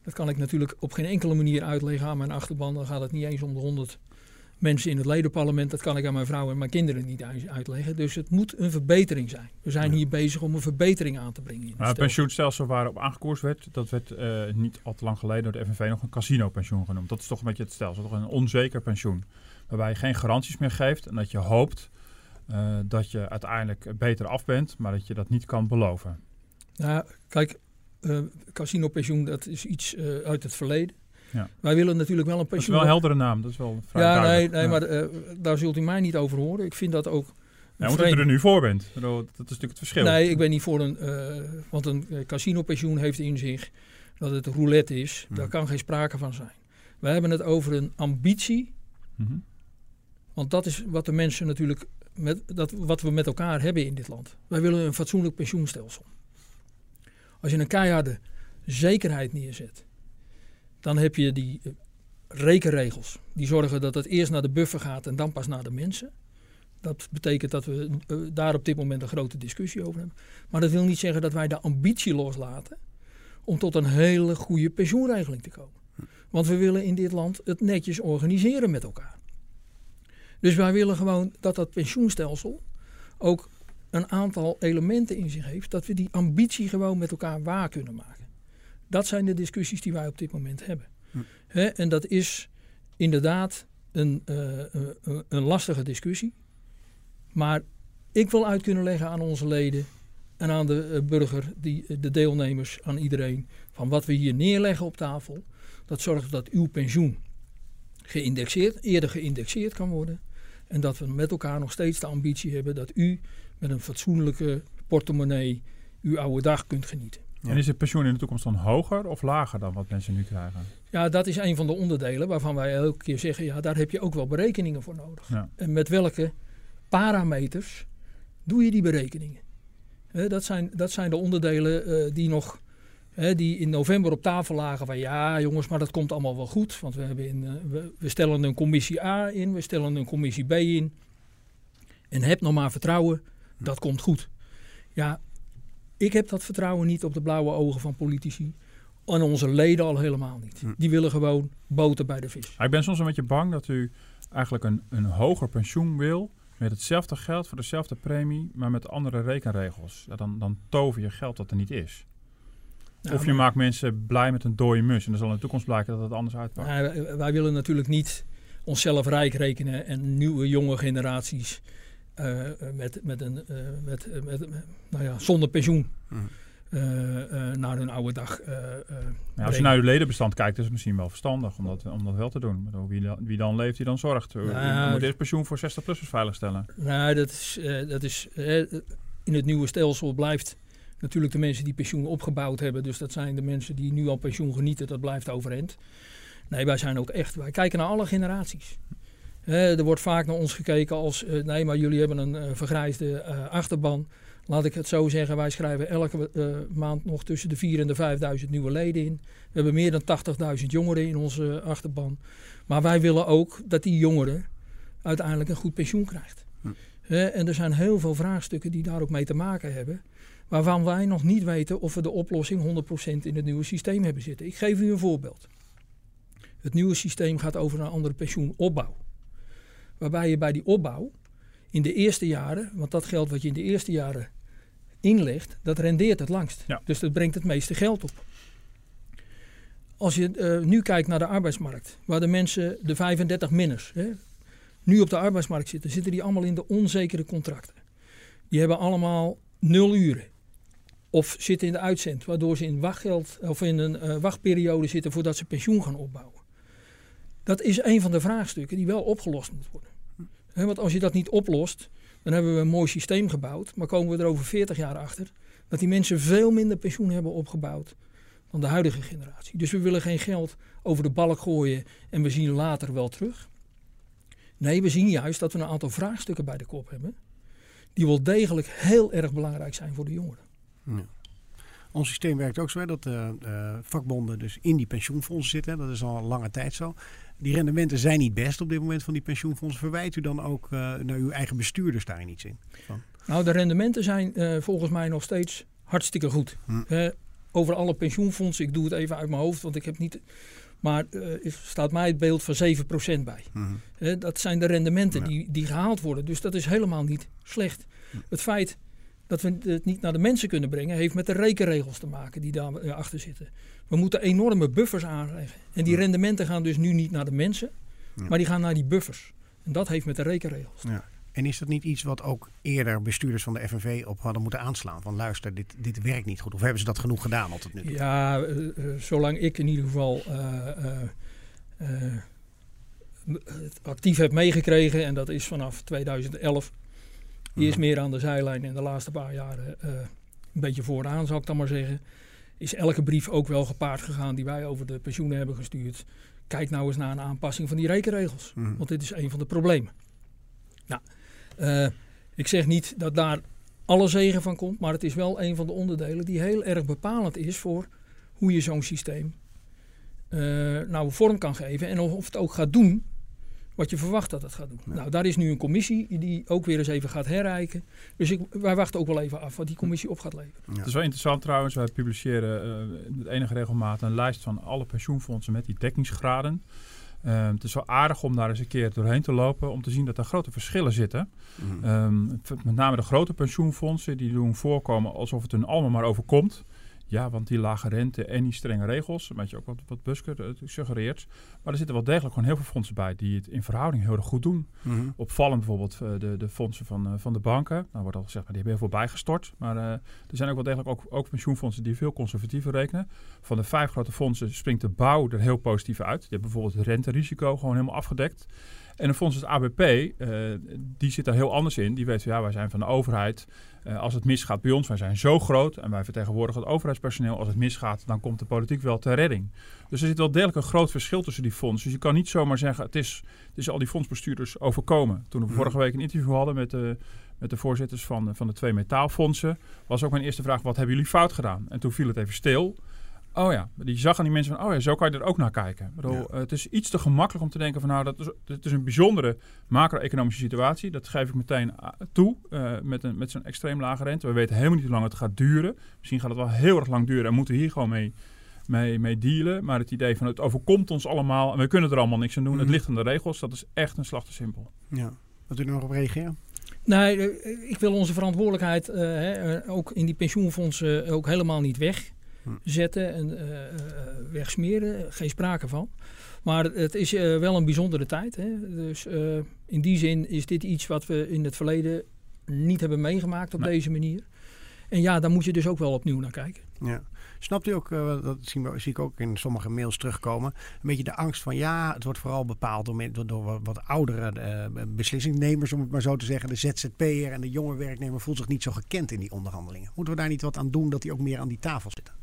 Dat kan ik natuurlijk op geen enkele manier uitleggen aan mijn achterban. Dan gaat het niet eens om de honderd mensen in het ledenparlement. Dat kan ik aan mijn vrouw en mijn kinderen niet uitleggen. Dus het moet een verbetering zijn. We zijn hier bezig om een verbetering aan te brengen. In maar het pensioenstelsel waarop aangekoerst werd, dat werd uh, niet al te lang geleden door de FNV nog een casino-pensioen genoemd. Dat is toch een beetje het stelsel, toch een onzeker pensioen. Waarbij je geen garanties meer geeft en dat je hoopt uh, dat je uiteindelijk beter af bent, maar dat je dat niet kan beloven. Nou, kijk, uh, casino pensioen, dat is iets uh, uit het verleden. Ja. Wij willen natuurlijk wel een pensioen. Dat is wel een heldere naam, dat is wel vrij Ja, nee, nee ja. maar uh, daar zult u mij niet over horen. Ik vind dat ook. Ja, omdat u er nu voor bent. Dat is natuurlijk het verschil. Nee, ik ben niet voor een. want een casino pensioen heeft in zich dat het roulette is. Mm. Daar kan geen sprake van zijn. We hebben het over een ambitie. -hmm. Want dat is wat de mensen natuurlijk. Met, dat, wat we met elkaar hebben in dit land. Wij willen een fatsoenlijk pensioenstelsel. Als je een keiharde zekerheid neerzet, dan heb je die eh, rekenregels. Die zorgen dat het eerst naar de buffer gaat en dan pas naar de mensen. Dat betekent dat we uh, daar op dit moment een grote discussie over hebben. Maar dat wil niet zeggen dat wij de ambitie loslaten om tot een hele goede pensioenregeling te komen. Want we willen in dit land het netjes organiseren met elkaar. Dus wij willen gewoon dat dat pensioenstelsel ook een aantal elementen in zich heeft, dat we die ambitie gewoon met elkaar waar kunnen maken. Dat zijn de discussies die wij op dit moment hebben. Hm. en dat is inderdaad een, uh, een, een lastige discussie. Maar ik wil uit kunnen leggen aan onze leden en aan de burger, die, de deelnemers, aan iedereen, van wat we hier neerleggen op tafel. Dat zorgt dat uw pensioen geïndexeerd, eerder geïndexeerd kan worden. En dat we met elkaar nog steeds de ambitie hebben dat u met een fatsoenlijke portemonnee uw oude dag kunt genieten. En is het pensioen in de toekomst dan hoger of lager dan wat mensen nu krijgen? Ja, dat is een van de onderdelen waarvan wij elke keer zeggen, ja, daar heb je ook wel berekeningen voor nodig. En met welke parameters doe je die berekeningen? dat, zijn, dat zijn de onderdelen uh, die nog die in november op tafel lagen van ja jongens, maar dat komt allemaal wel goed. Want we, hebben in, uh, we, we, stellen een commissie A in, we stellen een commissie B in. En heb nog maar vertrouwen dat komt goed. Ja, ik heb dat vertrouwen niet op de blauwe ogen van politici. En onze leden al helemaal niet. Hm. Die willen gewoon boter bij de vis. Ik ben soms een beetje bang dat u eigenlijk een, een hoger pensioen wil. Met hetzelfde geld voor dezelfde premie, maar met andere rekenregels. Ja, dan, dan tover je geld dat er niet is. Nou, of je maakt mensen blij met een dode mus. En dan zal in de toekomst blijken dat het anders uitpakt. Nou, wij willen natuurlijk niet onszelf rijk rekenen en nieuwe jonge generaties uh, met, met een, uh, met, met, nou ja, zonder pensioen hmm. naar hun oude dag. Ja, als je naar uw ledenbestand kijkt, is het misschien wel verstandig om dat, om dat wel te doen. Wie, wie dan leeft, die dan zorgt. Nou, je moet eerst pensioen voor 60-plussers veiligstellen. Nou, dat is, dat is in het nieuwe stelsel blijft natuurlijk de mensen die pensioen opgebouwd hebben. Dus dat zijn de mensen die nu al pensioen genieten, dat blijft overeind. Nee, wij zijn ook echt, wij kijken naar alle generaties er wordt vaak naar ons gekeken als, uh, nee, maar jullie hebben een uh, vergrijsde uh, achterban. Laat ik het zo zeggen, wij schrijven elke maand nog tussen de 4.000 en de 5.000 nieuwe leden in. We hebben meer dan 80.000 jongeren in onze achterban. Maar wij willen ook dat die jongeren uiteindelijk een goed pensioen krijgt. Hm. en er zijn heel veel vraagstukken die daar ook mee te maken hebben. Waarvan wij nog niet weten of we de oplossing 100% in het nieuwe systeem hebben zitten. Ik geef u een voorbeeld. Het nieuwe systeem gaat over een andere pensioenopbouw. Waarbij je bij die opbouw in de eerste jaren, want dat geld wat je in de eerste jaren inlegt, dat rendeert het langst. Dus dat brengt het meeste geld op. Als je uh, nu kijkt naar de arbeidsmarkt, waar de mensen, de 35 minners, hè, nu op de arbeidsmarkt zitten, zitten die allemaal in de onzekere contracten. Die hebben allemaal nul uren. Of zitten in de uitzend, waardoor ze in wachtgeld of in een uh, wachtperiode zitten voordat ze pensioen gaan opbouwen. Dat is een van de vraagstukken die wel opgelost moet worden. Want als je dat niet oplost, dan hebben we een mooi systeem gebouwd. Maar komen we er over 40 jaar achter dat die mensen veel minder pensioen hebben opgebouwd dan de huidige generatie. Dus we willen geen geld over de balk gooien en we zien later wel terug. Nee, we zien juist dat we een aantal vraagstukken bij de kop hebben. Die wel degelijk heel erg belangrijk zijn voor de jongeren. Ja. Ons systeem werkt ook zo dat uh, vakbonden dus in die pensioenfondsen zitten. Dat is al een lange tijd zo. Die rendementen zijn niet best op dit moment van die pensioenfondsen. Verwijt u dan ook uh, naar uw eigen bestuurders daarin iets in? Van? Nou, de rendementen zijn volgens mij nog steeds hartstikke goed. Hm. over alle pensioenfondsen, ik doe het even uit mijn hoofd, want ik heb niet... Maar uh, staat mij het beeld van 7% bij. Hm. dat zijn de rendementen die, die gehaald worden. Dus dat is helemaal niet slecht. Hm. Het feit dat we het niet naar de mensen kunnen brengen, heeft met de rekenregels te maken die daarachter eh, zitten. We moeten enorme buffers aanleggen. En die rendementen gaan dus nu niet naar de mensen, maar die gaan naar die buffers. En dat heeft met de rekenregels maken. En is dat niet iets wat ook eerder bestuurders van de FNV op hadden moeten aanslaan? Van luister, dit, dit werkt niet goed. Of hebben ze dat genoeg gedaan tot nu toe? Ja, uh, zolang ik in ieder geval actief heb meegekregen, en dat is vanaf 2011, die is meer aan de zijlijn in de laatste paar jaren uh, een beetje vooraan, zal ik dan maar zeggen. Is elke brief ook wel gepaard gegaan die wij over de pensioenen hebben gestuurd. Kijk nou eens naar een aanpassing van die rekenregels. Mhm. Want dit is een van de problemen. Nou, uh, ik zeg niet dat daar alle zegen van komt, maar het is wel een van de onderdelen die heel erg bepalend is voor hoe je zo'n systeem uh, nou vorm kan geven en of het ook gaat doen wat je verwacht dat het gaat doen. Nou, daar is nu een commissie die ook weer eens even gaat herrijken. Dus ik, wij wachten ook wel even af wat die commissie op gaat leveren. Het is wel interessant trouwens. Wij publiceren uh, met enige regelmaat een lijst van alle pensioenfondsen met die dekkingsgraden. Uh, het is wel aardig om daar eens een keer doorheen te lopen om te zien dat er grote verschillen zitten. Mhm. Ehm, met name de grote pensioenfondsen die doen voorkomen alsof het hun allemaal maar overkomt. Ja, want die lage rente en die strenge regels, een beetje ook wat, wat Busker uh, suggereert. Maar er zitten wel degelijk gewoon heel veel fondsen bij die het in verhouding heel erg goed doen. Mm Opvallend bijvoorbeeld uh, de, de fondsen van, uh, van de banken. Nou wordt al gezegd, maar die hebben heel veel bijgestort. Maar er zijn ook wel degelijk ook, ook pensioenfondsen die veel conservatiever rekenen. Van de vijf grote fondsen springt de bouw er heel positief uit. Die hebben bijvoorbeeld het renterisico gewoon helemaal afgedekt. En een fonds als ABP, uh, die zit daar heel anders in. Die weet, ja, wij zijn van de overheid. Uh, als het misgaat bij ons, wij zijn zo groot en wij vertegenwoordigen het overheidspersoneel. Als het misgaat, dan komt de politiek wel ter redding. Dus er zit wel degelijk een groot verschil tussen die fondsen. Dus je kan niet zomaar zeggen, het is, het is al die fondsbestuurders overkomen. Toen we mhm. vorige week een interview hadden met de, met de voorzitters van, van de twee metaalfondsen, was ook mijn eerste vraag, wat hebben jullie fout gedaan? En toen viel het even stil. Oh ja, die zag aan die mensen van, oh ja, zo kan je er ook naar kijken. bedoel, Het is iets te gemakkelijk om te denken van, nou, dat is, het is een bijzondere macro-economische situatie. Dat geef ik meteen eh, toe uh, met, een, met zo'n extreem lage rente. We weten helemaal niet hoe lang het gaat duren. Misschien gaat het wel heel erg lang duren en moeten we hier gewoon mee, mee, mee dealen. Maar het idee van, het overkomt ons allemaal en we kunnen er allemaal niks aan doen. Het mhm. ligt aan de regels, dat is echt een slag te simpel. Ja, wat u er nog op reageren? Nee, eh, ik wil onze verantwoordelijkheid uh, hè, ook in die pensioenfondsen ook helemaal niet weg zetten en uh, wegsmeren. Geen sprake van. Maar het is uh, wel een bijzondere tijd. Hè? Dus in die zin is dit iets wat we in het verleden niet hebben meegemaakt op deze manier. En ja, daar moet je dus ook wel opnieuw naar kijken. Ja. Snapt u ook, uh, dat zie, zie, ik ook in sommige mails terugkomen, een beetje de angst van ja, het wordt vooral bepaald door, door, door wat, oudere uh, beslissingnemers, om het maar zo te zeggen. De ZZP'er en de jonge werknemer voelt zich niet zo gekend in die onderhandelingen. Moeten we daar niet wat aan doen dat die ook meer aan die tafel zitten?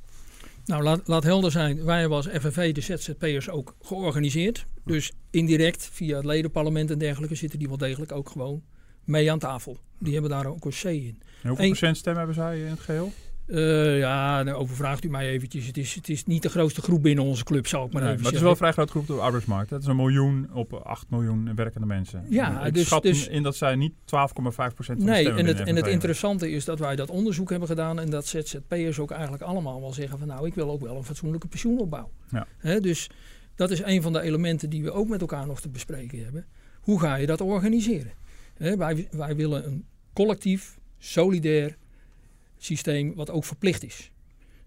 Nou, laat, laat helder zijn. Wij hebben als FNV de ZZP'ers ook georganiseerd. Dus indirect, via het ledenparlement en dergelijke, zitten die wel degelijk ook gewoon mee aan tafel. Die hebben daar ook een C in. hoeveel procent stem hebben zij in het geheel? Uh, ja, dan overvraagt u mij eventjes. Het is, het is niet de grootste groep binnen onze club, zou ik maar nee, even maar het is wel een vrij grote groep op de arbeidsmarkt. Het is een miljoen op 8 miljoen werkende mensen. Ja, ik dus, schat dus, in dat zij niet 12,5% van de Nee, en het, en het interessante is dat wij dat onderzoek hebben gedaan... en dat ZZP'ers ook eigenlijk allemaal wel zeggen van... nou, ik wil ook wel een fatsoenlijke pensioenopbouw. Ja. He, dus dat is een van de elementen die we ook met elkaar nog te bespreken hebben. Hoe ga je dat organiseren? He, wij, wij willen een collectief, solidair systeem wat ook verplicht is.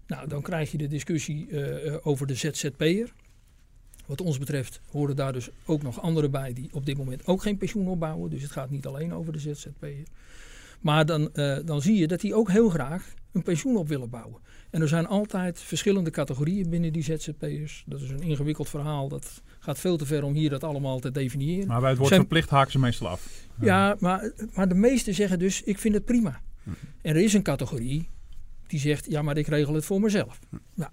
Nou, dan krijg je de discussie uh, over de ZZP'er. Wat ons betreft horen daar dus ook nog anderen bij die op dit moment ook geen pensioen opbouwen. Dus het gaat niet alleen over de ZZP'er. Maar dan, uh, dan zie je dat die ook heel graag een pensioen op willen bouwen. En er zijn altijd verschillende categorieën binnen die ZZP'ers. Dat is een ingewikkeld verhaal. Dat gaat veel te ver om hier dat allemaal te definiëren. Maar bij het woord zijn... verplicht haken ze meestal af. Ja, maar, maar de meesten zeggen dus, ik vind het prima. Hm. En er is een categorie die zegt, ja, maar ik regel het voor mezelf. Hm. Nou,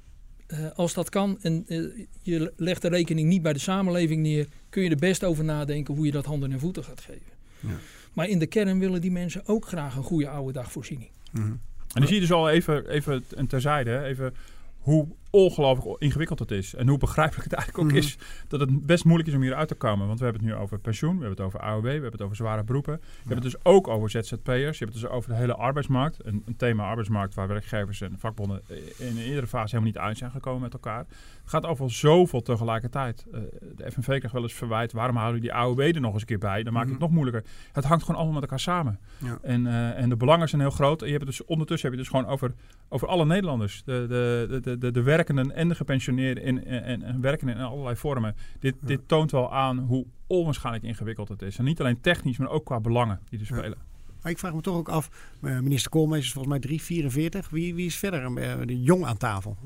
uh, als dat kan en uh, je legt de rekening niet bij de samenleving neer, kun je er best over nadenken hoe je dat handen en voeten gaat geven. Ja. Maar in de kern willen die mensen ook graag een goede oude dagvoorziening. Mm -hmm. En dan zie je dus al even, even een terzijde, even hoe ongelooflijk ingewikkeld het is. En hoe begrijpelijk het eigenlijk ook mm -hmm. is dat het best moeilijk is om hier uit te komen. Want we hebben het nu over pensioen, we hebben het over AOW, we hebben het over zware beroepen. We ja. hebben het dus ook over ZZP'ers. Je hebt het dus over de hele arbeidsmarkt. Een, een, thema arbeidsmarkt waar werkgevers en vakbonden in een eerdere fase helemaal niet uit zijn gekomen met elkaar. Het gaat over zoveel tegelijkertijd. Uh, de FNV krijgt wel eens verwijt, waarom houden die AOW er nog eens een keer bij? Dan maakt mm -hmm. het nog moeilijker. Het hangt gewoon allemaal met elkaar samen. Ja. En, uh, en de belangen zijn heel groot. En je hebt het dus, ondertussen heb je het dus gewoon over, over alle Nederlanders. De, de, de, de, de werkenden en de gepensioneerden in, en, en werken in allerlei vormen. Dit, ja. dit toont wel aan hoe onwaarschijnlijk ingewikkeld het is. En niet alleen technisch, maar ook qua belangen die er spelen. Ja. Maar ik vraag me toch ook af, uh, minister Koolmees is volgens mij 344. Wie, wie is verder uh, de jong aan tafel?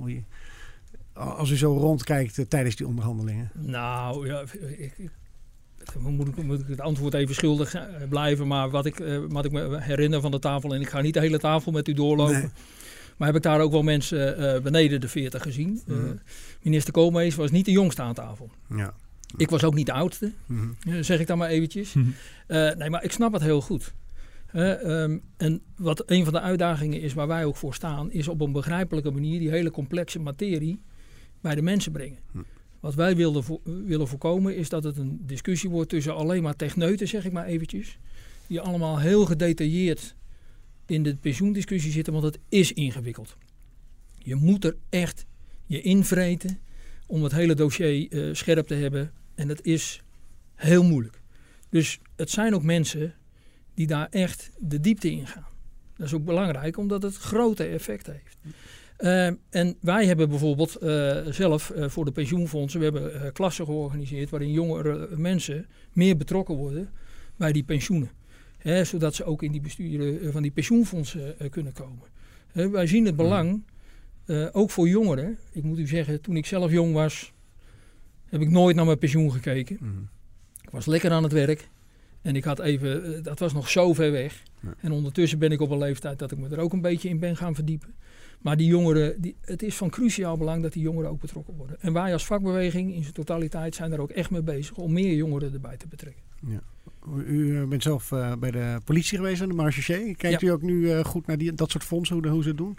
Als u zo rondkijkt uh, tijdens die onderhandelingen. Nou, ja, ik, ik, moet, ik, moet ik het antwoord even schuldig blijven. Maar wat ik, wat ik me herinner van de tafel, en ik ga niet de hele tafel met u doorlopen. Nee. Maar heb ik daar ook wel mensen uh, beneden de 40 gezien. Mm -hmm. uh, minister Koolmees was niet de jongste aan tafel. Ja. Ik was ook niet de oudste, mm -hmm. zeg ik dan maar eventjes. Mm -hmm. uh, nee, maar ik snap het heel goed. Um, en wat een van de uitdagingen is waar wij ook voor staan, is op een begrijpelijke manier die hele complexe materie bij de mensen brengen. Wat wij wilden vo willen voorkomen is dat het een discussie wordt tussen alleen maar techneuten, zeg ik maar eventjes. Die allemaal heel gedetailleerd in de pensioendiscussie zitten, want het is ingewikkeld. Je moet er echt je invreten om het hele dossier uh, scherp te hebben. En dat is heel moeilijk. Dus het zijn ook mensen die daar echt de diepte in gaan. Dat is ook belangrijk, omdat het grote effect heeft. Uh, en wij hebben bijvoorbeeld uh, zelf voor de pensioenfondsen, we hebben klassen georganiseerd waarin jongere mensen meer betrokken worden bij die pensioenen. Hè, zodat ze ook in die besturen van die pensioenfondsen uh, kunnen komen. Hè, wij zien het belang, uh, ook voor jongeren. Ik moet u zeggen, toen ik zelf jong was, heb ik nooit naar mijn pensioen gekeken. Mm. Ik was lekker aan het werk. En ik had even, dat was nog zo ver weg. Ja. En ondertussen ben ik op een leeftijd dat ik me er ook een beetje in ben gaan verdiepen. Maar die jongeren, die, het is van cruciaal belang dat die jongeren ook betrokken worden. En wij als vakbeweging in zijn totaliteit zijn er ook echt mee bezig om meer jongeren erbij te betrekken. Ja. U bent zelf uh, bij de politie geweest aan de Marche Kijkt ja. u ook nu uh, goed naar die, dat soort fondsen, hoe, hoe ze het doen?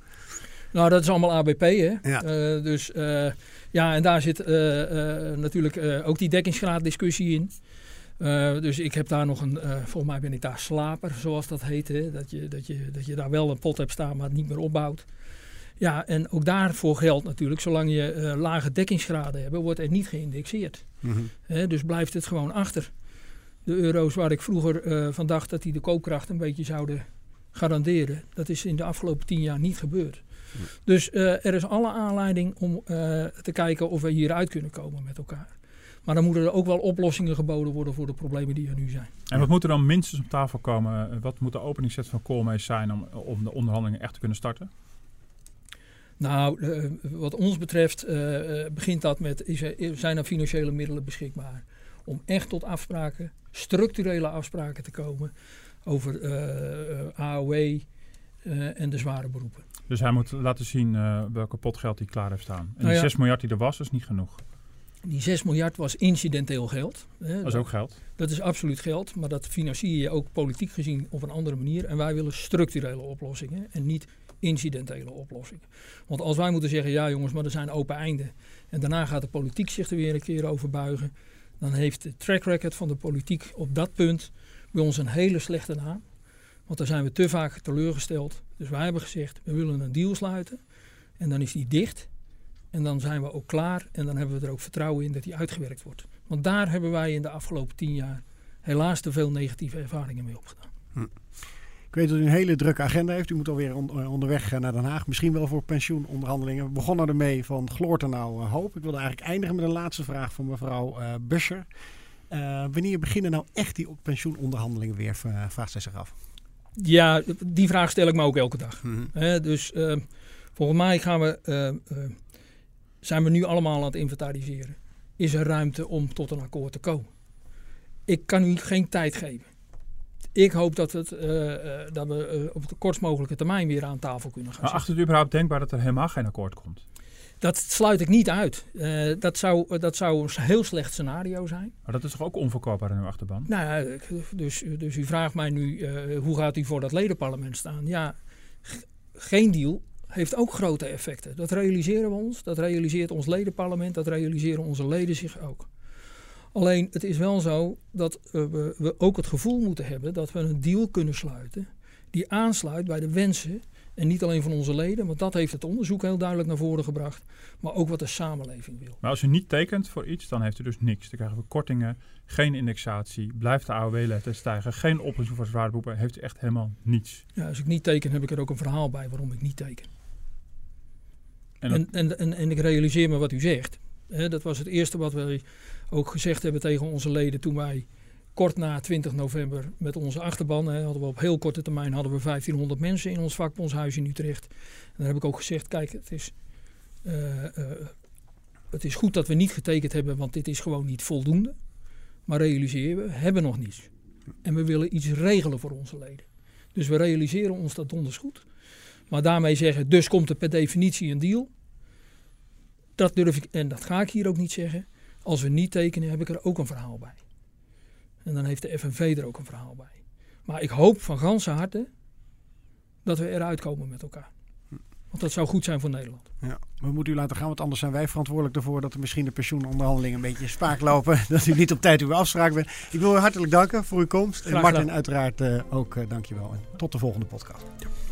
Nou, dat is allemaal ABP, hè? Ja. Uh, dus ja, en daar zit natuurlijk ook die dekkingsgraaddiscussie in. dus ik heb daar nog een, volgens mij ben ik daar slaper, zoals dat heet. Hè? Dat, je, dat, je, dat je daar wel een pot hebt staan, maar het niet meer opbouwt. Ja, en ook daarvoor geldt natuurlijk, zolang je lage dekkingsgraden hebt, wordt er niet geïndexeerd. Mm -hmm. dus blijft het gewoon achter de euro's waar ik vroeger uh, van dacht dat die de koopkracht een beetje zouden garanderen. Dat is in de afgelopen tien jaar niet gebeurd. Ja. Dus uh, er is alle aanleiding om uh, te kijken of we hieruit kunnen komen met elkaar. Maar dan moeten er ook wel oplossingen geboden worden voor de problemen die er nu zijn. En wat moet er dan minstens op tafel komen? Wat moet de openingszet van Koolmees zijn om, om de onderhandelingen echt te kunnen starten? Nou, uh, wat ons betreft uh, begint dat met, is er, zijn er financiële middelen beschikbaar? Om echt tot afspraken, structurele afspraken te komen over uh, AOW en de zware beroepen. Dus hij moet laten zien welke pot geld hij klaar heeft staan. En nou ja, die 6 miljard die er was, is niet genoeg. Die 6 miljard was incidenteel geld. Hè. Dat is ook geld. Dat is absoluut geld, maar dat financier je ook politiek gezien op een andere manier. En wij willen structurele oplossingen en niet incidentele oplossingen. Want als wij moeten zeggen, ja jongens, maar er zijn open einden. En daarna gaat de politiek zich er weer een keer over buigen. Dan heeft de track record van de politiek op dat punt bij ons een hele slechte naam. Want daar zijn we te vaak teleurgesteld. Dus wij hebben gezegd, we willen een deal sluiten. En dan is die dicht. En dan zijn we ook klaar. En dan hebben we er ook vertrouwen in dat die uitgewerkt wordt. Want daar hebben wij in de afgelopen tien jaar helaas te veel negatieve ervaringen mee opgedaan. Hm. Ik weet dat u een hele drukke agenda heeft. U moet alweer eh, onderweg naar Den Haag. Misschien wel voor pensioenonderhandelingen. We begonnen ermee van gloort er nou eh, hoop. Ik wilde eigenlijk eindigen met een laatste vraag van mevrouw uh, Buscher. wanneer beginnen nou echt die pensioenonderhandelingen weer? vraagt zij zich af. Ja, die vraag stel ik me ook elke dag. Mhm. dus uh, volgens mij gaan we, uh, uh, zijn we nu allemaal aan het inventariseren. Is er ruimte om tot een akkoord te komen? Ik kan u geen tijd geven. Ik hoop dat, het, dat we op de kortst mogelijke termijn weer aan tafel kunnen gaan. Maar achter het überhaupt denkbaar dat er helemaal geen akkoord komt? Dat sluit ik niet uit. Uh, dat, zou, dat zou een heel slecht scenario zijn. Maar dat is toch ook onverkoopbaar in uw achterban? Nou ja, dus, dus u vraagt mij nu, uh, hoe gaat u voor dat ledenparlement staan? Ja, geen deal heeft ook grote effecten. Dat realiseren we ons, dat realiseert ons ledenparlement, dat realiseren onze leden zich ook. Alleen het is wel zo dat uh, we, we ook het gevoel moeten hebben dat we een deal kunnen sluiten die aansluit bij de wensen en niet alleen van onze leden, want dat heeft het onderzoek heel duidelijk naar voren gebracht. Maar ook wat de samenleving wil. Maar als u niet tekent voor iets, dan heeft u dus niks. Dan krijgen we kortingen, geen indexatie, blijft de AOW-letter stijgen, geen oplossing voor zware beroepen. Heeft u echt helemaal niets. Ja, als ik niet teken, heb ik er ook een verhaal bij waarom ik niet teken. En, en, en, en, en ik realiseer me wat u zegt. dat was het eerste wat wij ook gezegd hebben tegen onze leden toen wij kort na 20 november met onze achterban. Hè, hadden we op heel korte termijn hadden we 1500 mensen in ons vakbondshuis in Utrecht. En daar heb ik ook gezegd, kijk, het is, uh, uh, het is goed dat we niet getekend hebben, want dit is gewoon niet voldoende. Maar realiseren we, hebben nog niets. En we willen iets regelen voor onze leden. Dus we realiseren ons dat donders goed. Maar daarmee zeggen, dus komt er per definitie een deal. Dat durf ik, en dat ga ik hier ook niet zeggen. Als we niet tekenen, heb ik er ook een verhaal bij. En dan heeft de FNV er ook een verhaal bij. Maar ik hoop van ganse harte dat we eruit komen met elkaar. Want dat zou goed zijn voor Nederland. Ja, we moeten u laten gaan, want anders zijn wij verantwoordelijk ervoor dat er misschien de pensioenonderhandelingen een beetje spaak lopen. dat u niet op tijd uw afspraak bent. Ik wil u hartelijk danken voor uw komst. en Martin, uiteraard uh, ook uh, dankjewel. En tot de volgende podcast. Ja.